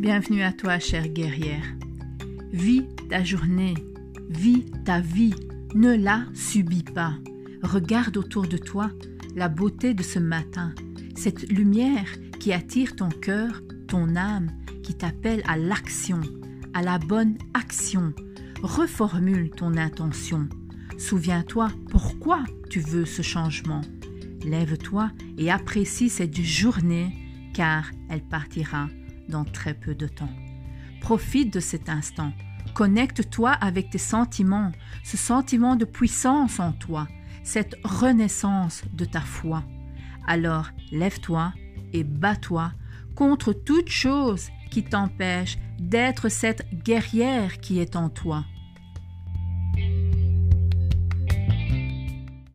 Bienvenue à toi, chère guerrière. Vis ta journée, vis ta vie, ne la subis pas. Regarde autour de toi la beauté de ce matin, cette lumière qui attire ton cœur, ton âme, qui t'appelle à l'action, à la bonne action. Reformule ton intention. Souviens-toi pourquoi tu veux ce changement. Lève-toi et apprécie cette journée car elle partira dans très peu de temps. Profite de cet instant. Connecte-toi avec tes sentiments, ce sentiment de puissance en toi, cette renaissance de ta foi. Alors lève-toi et bats-toi contre toute chose qui t'empêche d'être cette guerrière qui est en toi.